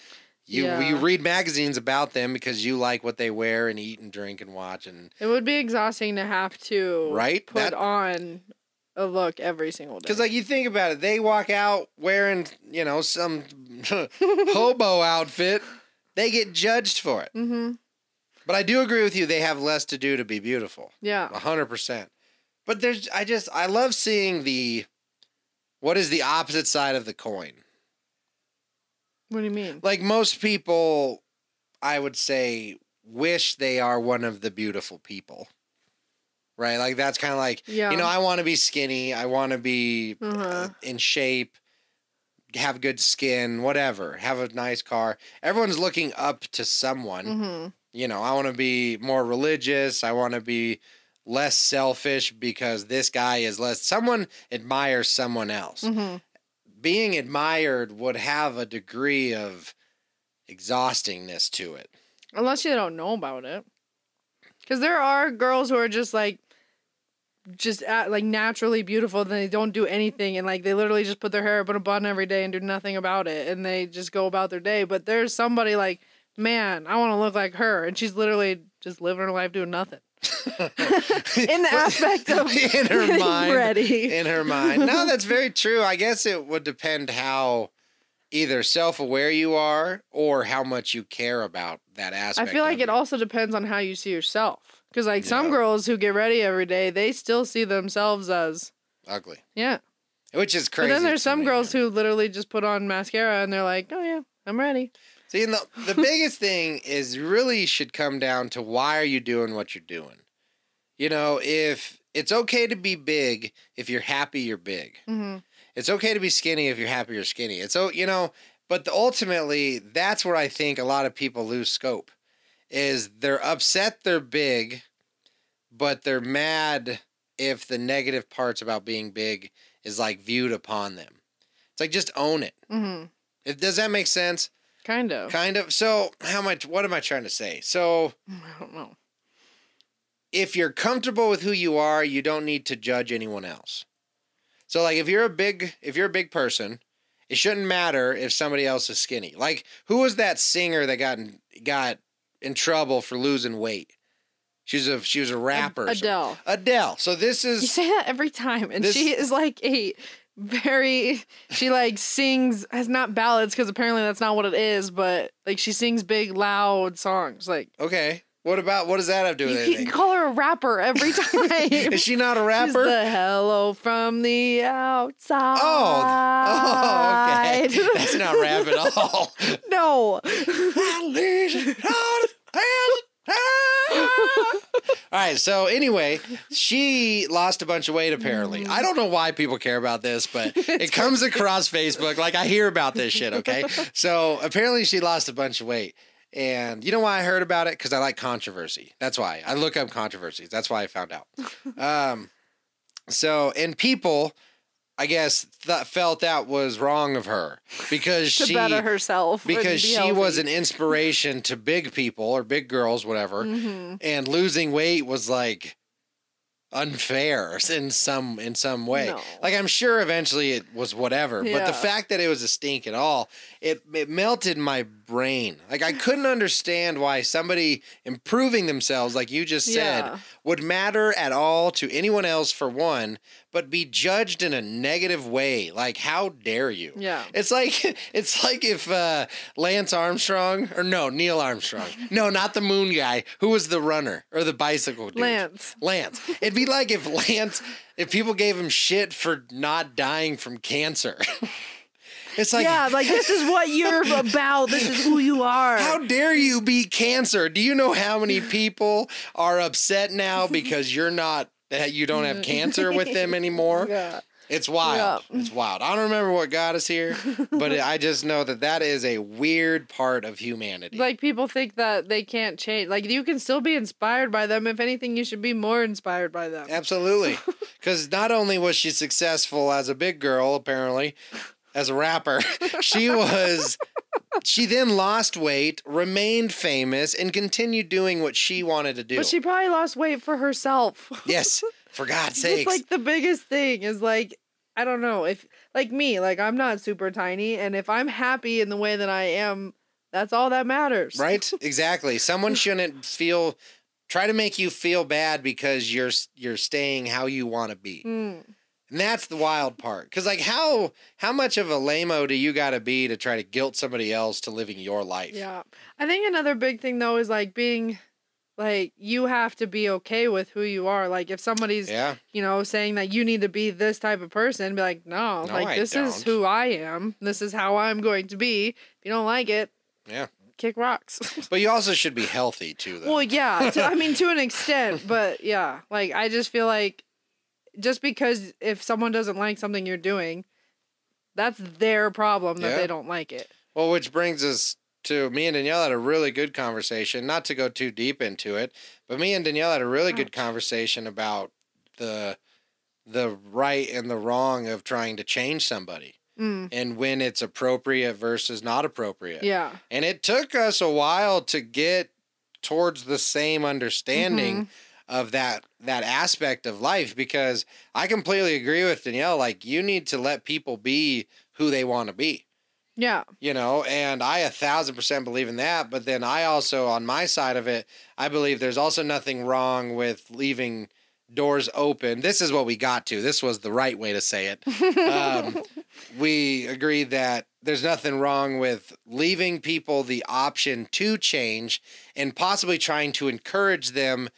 You Yeah. you read magazines about them because you like what they wear and eat and drink and watch and It would be exhausting to have to Right? put That- on a look every single day. because like you think about it, they walk out wearing you know some hobo outfit, they get judged for it. mm-hmm. But I do agree with you; they have less to do to be beautiful, Yeah. a hundred percent. But there's I just I love seeing the what is the opposite side of the coin. What do you mean? like most people i would say wish they are one of the beautiful people right like that's kind of like Yeah. you know i want to be skinny i want to be uh, Uh-huh. in shape have good skin whatever have a nice car everyone's looking up to someone mm-hmm. You know i want to be more religious i want to be less selfish because this guy is less someone admires someone else Mm-hmm. being admired would have a degree of exhaustingness to it. Unless you don't know about it. Because there are girls who are just like, just at, like naturally beautiful. And they don't do anything, and like they literally just put their hair up in a bun every day and do nothing about it, and they just go about their day. But there's somebody like, man, I want to look like her, and she's literally just living her life doing nothing. In the aspect of in her mind, ready. in her mind. No, that's very true. I guess it would depend how either self-aware you are or how much you care about that aspect I feel like of it also depends on how you see yourself. Because like some girls who get ready every day, they still see themselves as ugly, yeah. which is crazy. But then there's some me, girls man. who literally just put on mascara and they're like, oh yeah, I'm ready. See, and the the biggest thing is really should come down to why are you doing what you're doing. You know, if it's okay to be big if you're happy you're big. hmm It's okay to be skinny if you're happy you're skinny. It's so you know, but the, ultimately that's where I think a lot of people lose scope. Is they're upset they're big, but they're mad if the negative parts about being big is like viewed upon them. It's like just own it. hmm If, does that make sense? Kind of. Kind of. So how much? What am I trying to say? So I don't know. if you're comfortable with who you are, you don't need to judge anyone else. So like if you're a big if you're a big person, it shouldn't matter if somebody else is skinny. Like who was that singer that got in, got in trouble for losing weight? She's a she was a rapper. Adele. Adele. So this is You say that every time, and This- she is like a very. She like sings has not ballads because apparently that's not what it is, but like she sings big loud songs. Like okay. What about what does that have to do you with can anything? call her a rapper every time. Is she not a She's rapper? the hello from the outside. Oh, okay. That's not rap at all. no. All right, so anyway, she lost a bunch of weight apparently. I don't know why people care about this, but it comes across Facebook. Like I hear about this shit, okay? So apparently she lost a bunch of weight. And you know why I heard about it? Because I like controversy. That's why. I look up controversies. That's why I found out. Um, so, and people, I guess, th- felt that was wrong of her because she better herself. because be she was an inspiration to big people or big girls, whatever. Mhm. And losing weight was like unfair in some in some way. No. Like I'm sure eventually it was whatever, but the fact that it was a stink at all, it it melted my brain. Like I couldn't understand why somebody improving themselves like you just said Yeah. would matter at all to anyone else for one, but be judged in a negative way. Like how dare you? Yeah. It's like it's like if uh, Lance Armstrong or no Neil Armstrong, no, not the moon guy, who was the runner or the bicycle dude. Lance. Lance. It'd be like if Lance, if people gave him shit for not dying from cancer. it's like, yeah, like this is what you're about. This is who you are. how dare you beat cancer? Do you know how many people are upset now because you're not that you don't have cancer with them anymore. Yeah. It's wild. It's wild. I don't remember what got us here, but I just know that that is a weird part of humanity. Like people think that they can't change. Like you can still be inspired by them. If anything, you should be more inspired by them. Absolutely. Because not only was she successful as a big girl, apparently, as a rapper, she was. She then lost weight, remained famous, and continued doing what she wanted to do. But she probably lost weight for herself. yes, for God's sake. It's like the biggest thing is like I don't know if like me like I'm not super tiny and if I'm happy in the way that I am that's all that matters. right? Exactly. Someone shouldn't feel try to make you feel bad because you're you're staying how you want to be. Mm. And that's the wild part. Cuz like how how much of a lameo do you got to be to try to guilt somebody else to living your life? Yeah. I think another big thing though is like being like you have to be okay with who you are. Like if somebody's Yeah. you know saying that you need to be this type of person, be like, no, No, like I this is don't." who I am. This is how I'm going to be. If you don't like it, Yeah. kick rocks. But you also should be healthy too though. Well, yeah. To, I mean, to an extent, but yeah. Like, I just feel like just because if someone doesn't like something you're doing, that's their problem that Yeah. they don't like it. Well, which brings us to me and Danielle had a really good conversation. Not to go too deep into it, but me and Danielle had a really good conversation about the the right and the wrong of trying to change somebody Mm, and when it's appropriate versus not appropriate. yeah. And it took us a while to get towards the same understanding Mm-hmm. Of that that aspect of life because I completely agree with Danielle like you need to let people be who they want to be. Yeah. you know and i a thousand percent believe in that but then i also on my side of it i believe there's also nothing wrong with leaving doors open. This is what we got to. This was the right way to say it. Um, we agreed that there's nothing wrong with leaving people the option to change and possibly trying to encourage them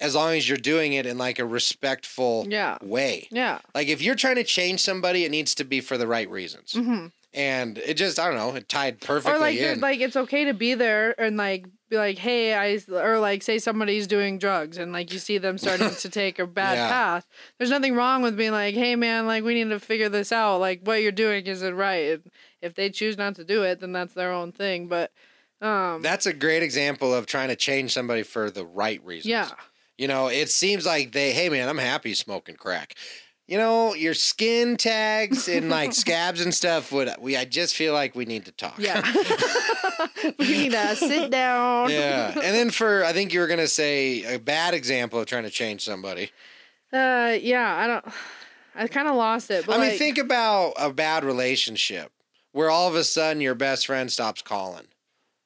as long as you're doing it in like a respectful yeah. way Yeah. like if you're trying to change somebody it needs to be for the right reasons hmm and it just I don't know it tied perfectly Or like, in. like it's okay to be there and like be like, hey, I or like say somebody's doing drugs and like you see them starting to take a bad Yeah. path. There's nothing wrong with being like, hey, man, like we need to figure this out. Like what you're doing isn't right. And if they choose not to do it, then that's their own thing. But um, That's a great example of trying to change somebody for the right reasons. yeah, You know, it seems like they, hey man, I'm happy smoking crack. You know, your skin tags and like scabs and stuff would we I just feel like we need to talk. yeah. we need to sit down. yeah. And then for I think you were gonna say a bad example of trying to change somebody. Uh, yeah. I don't. I kind of lost it. But I mean, think about a bad relationship where all of a sudden your best friend stops calling.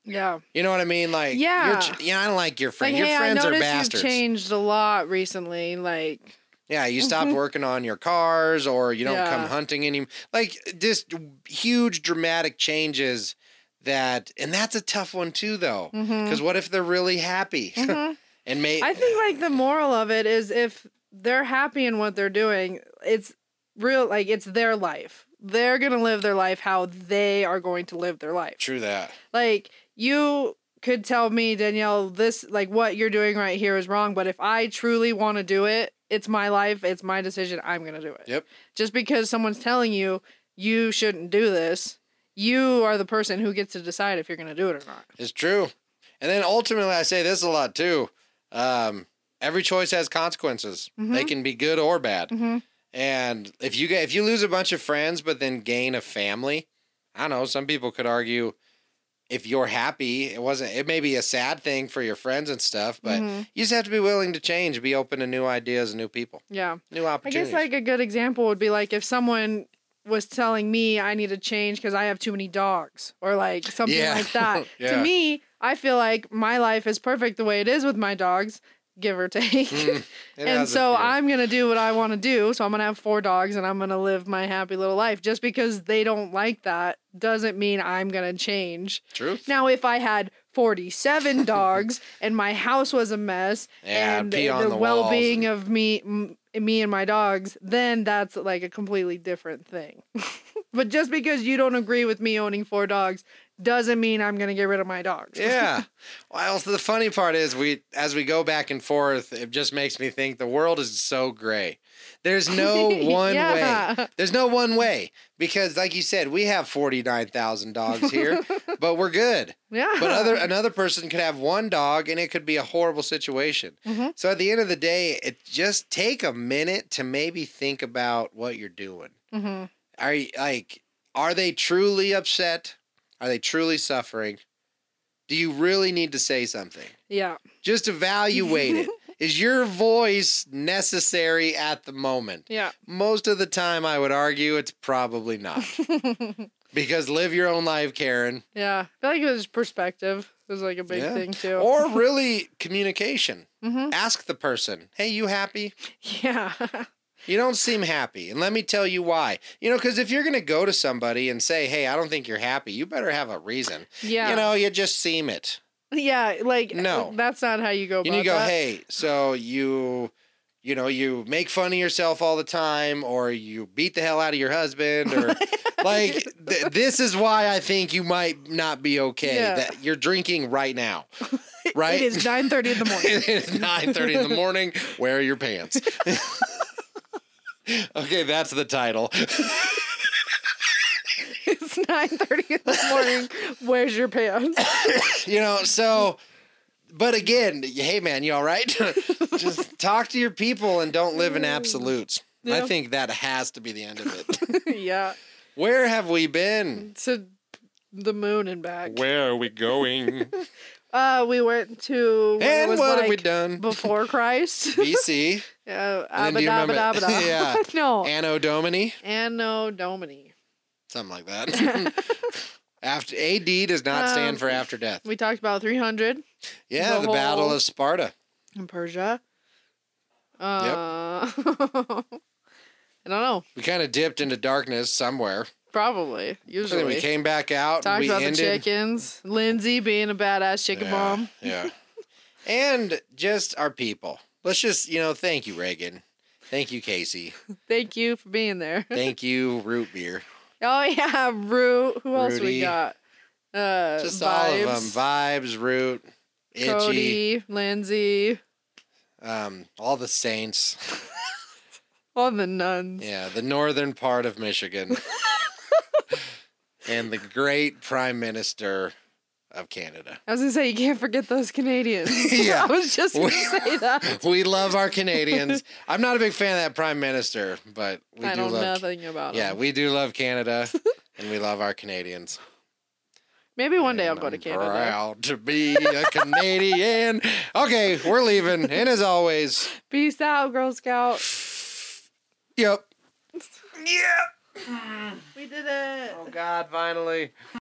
Yeah. You know what I mean? Like, Yeah. you're, ch- yeah, I don't like your Like, your hey, I friends are noticed bastards. you've changed a lot recently. Like, Yeah, you stopped working on your cars, or you don't come hunting anymore. Like, just huge dramatic changes. That and that's a tough one too, though, because what if they're really happy Mhm. and may I think like the moral of it is if they're happy in what they're doing, it's real like it's their life. They're going to live their life how they are going to live their life. true that? Like you could tell me Danielle this like what you're doing right here is wrong, but if I truly want to do it, it's my life, it's my decision, I'm going to do it. Yep. Just because someone's telling you you shouldn't do this, you are the person who gets to decide if you're going to do it or not. It's true. And then ultimately, I say this a lot too. Um, every choice has consequences. They Mhm. can be good or bad. Mhm. And if you get if you lose a bunch of friends but then gain a family, I don't know. Some people could argue if you're happy, it wasn't. It may be a sad thing for your friends and stuff, but Mhm. you just have to be willing to change, be open to new ideas and new people, Yeah. new opportunities. I guess like a good example would be like if someone was telling me I need to change because I have too many dogs or like something Yeah. like that. Yeah. To me, I feel like my life is perfect the way it is with my dogs, give or take. Mm, and so. I'm gonna do what I want to do. So I'm gonna have four dogs and I'm gonna live my happy little life. Just because they don't like that doesn't mean I'm gonna change. truth. Now, if I had 47 dogs and my house was a mess Yeah, and the, the well-being of me m- me and my dogs, then that's like a completely different thing. but just because you don't agree with me owning four dogs doesn't mean I'm gonna get rid of my dogs. Yeah. Well, the funny part is we as we go back and forth, it just makes me think the world is so gray. There's no one way. There's no one way because, like you said, we have forty nine thousand dogs here, but we're good. Yeah. But other another person could have one dog, and it could be a horrible situation. Mhm. So at the end of the day, it just take a minute to maybe think about what you're doing. Mhm. Are you like, are they truly upset? Are they truly suffering? Do you really need to say something? Yeah. Just evaluate it. Is your voice necessary at the moment? Yeah. Most of the time, I would argue it's probably not. because live your own life, Karen, yeah. I feel like it was perspective. Was like a big Yeah. thing too. or really communication. hmm Ask the person, hey, you happy? Yeah. You don't seem happy. And let me tell you why. You know, because if you're going to go to somebody and say, hey, I don't think you're happy, you better have a reason. yeah. You know, you just seem it. Yeah. Like uh, No. that's not how you go about And you go, that. hey, so you, you know, you make fun of yourself all the time, or you beat the hell out of your husband, or like th- this is why I think you might not be okay. Yeah. That you're drinking right now, right? It is 9:30 in the morning. it is nine thirty in the morning. Wear your pants. okay, that's the title. it's 9:30 in the morning. Where's your pants? you know, so. But again, hey man, you all right? Just talk to your people and don't live in absolutes. I think that has to be the end of it. yeah. Where have we been? To the moon and back. Where are we going? Uh, we went to when it and was what like have we done? before Christ. BC, uh, then do you. Yeah. no. Anno Domini, Anno Domini. something like that. after AD does not stand Um, for after death. We talked about 300 Yeah, the the Battle of Sparta. in Persia. Uh, yep. I don't know. We kind of dipped into darkness somewhere. Probably. And then Usually. we came back out. Talked we about ended. the chickens. Lindsay being a badass chicken yeah, mom. Yeah. and just our people. Let's just, you know, thank you, Reagan. Thank you, Casey. Thank you for being there. Thank you, Root Beer. Oh yeah, Root. Who else we got? Uh, Just all of them. Vibes, Vibes, Root, Itchy, Cody, Lindsay, um, all the saints. all the nuns. Yeah, the northern part of Michigan. And the great Prime Minister of Canada. I was gonna say you can't forget those Canadians. Yeah. I was just gonna We- say that. We love our Canadians. I'm not a big fan of that Prime Minister, but we I do know love nothing about Yeah, we do love Canada and we love our Canadians. Maybe one day I'll go to I'm Canada. Proud to be a Canadian. Okay, we're leaving. And as always, Peace out, Girl Scout. Yep. Yep. We did it. Oh God, finally.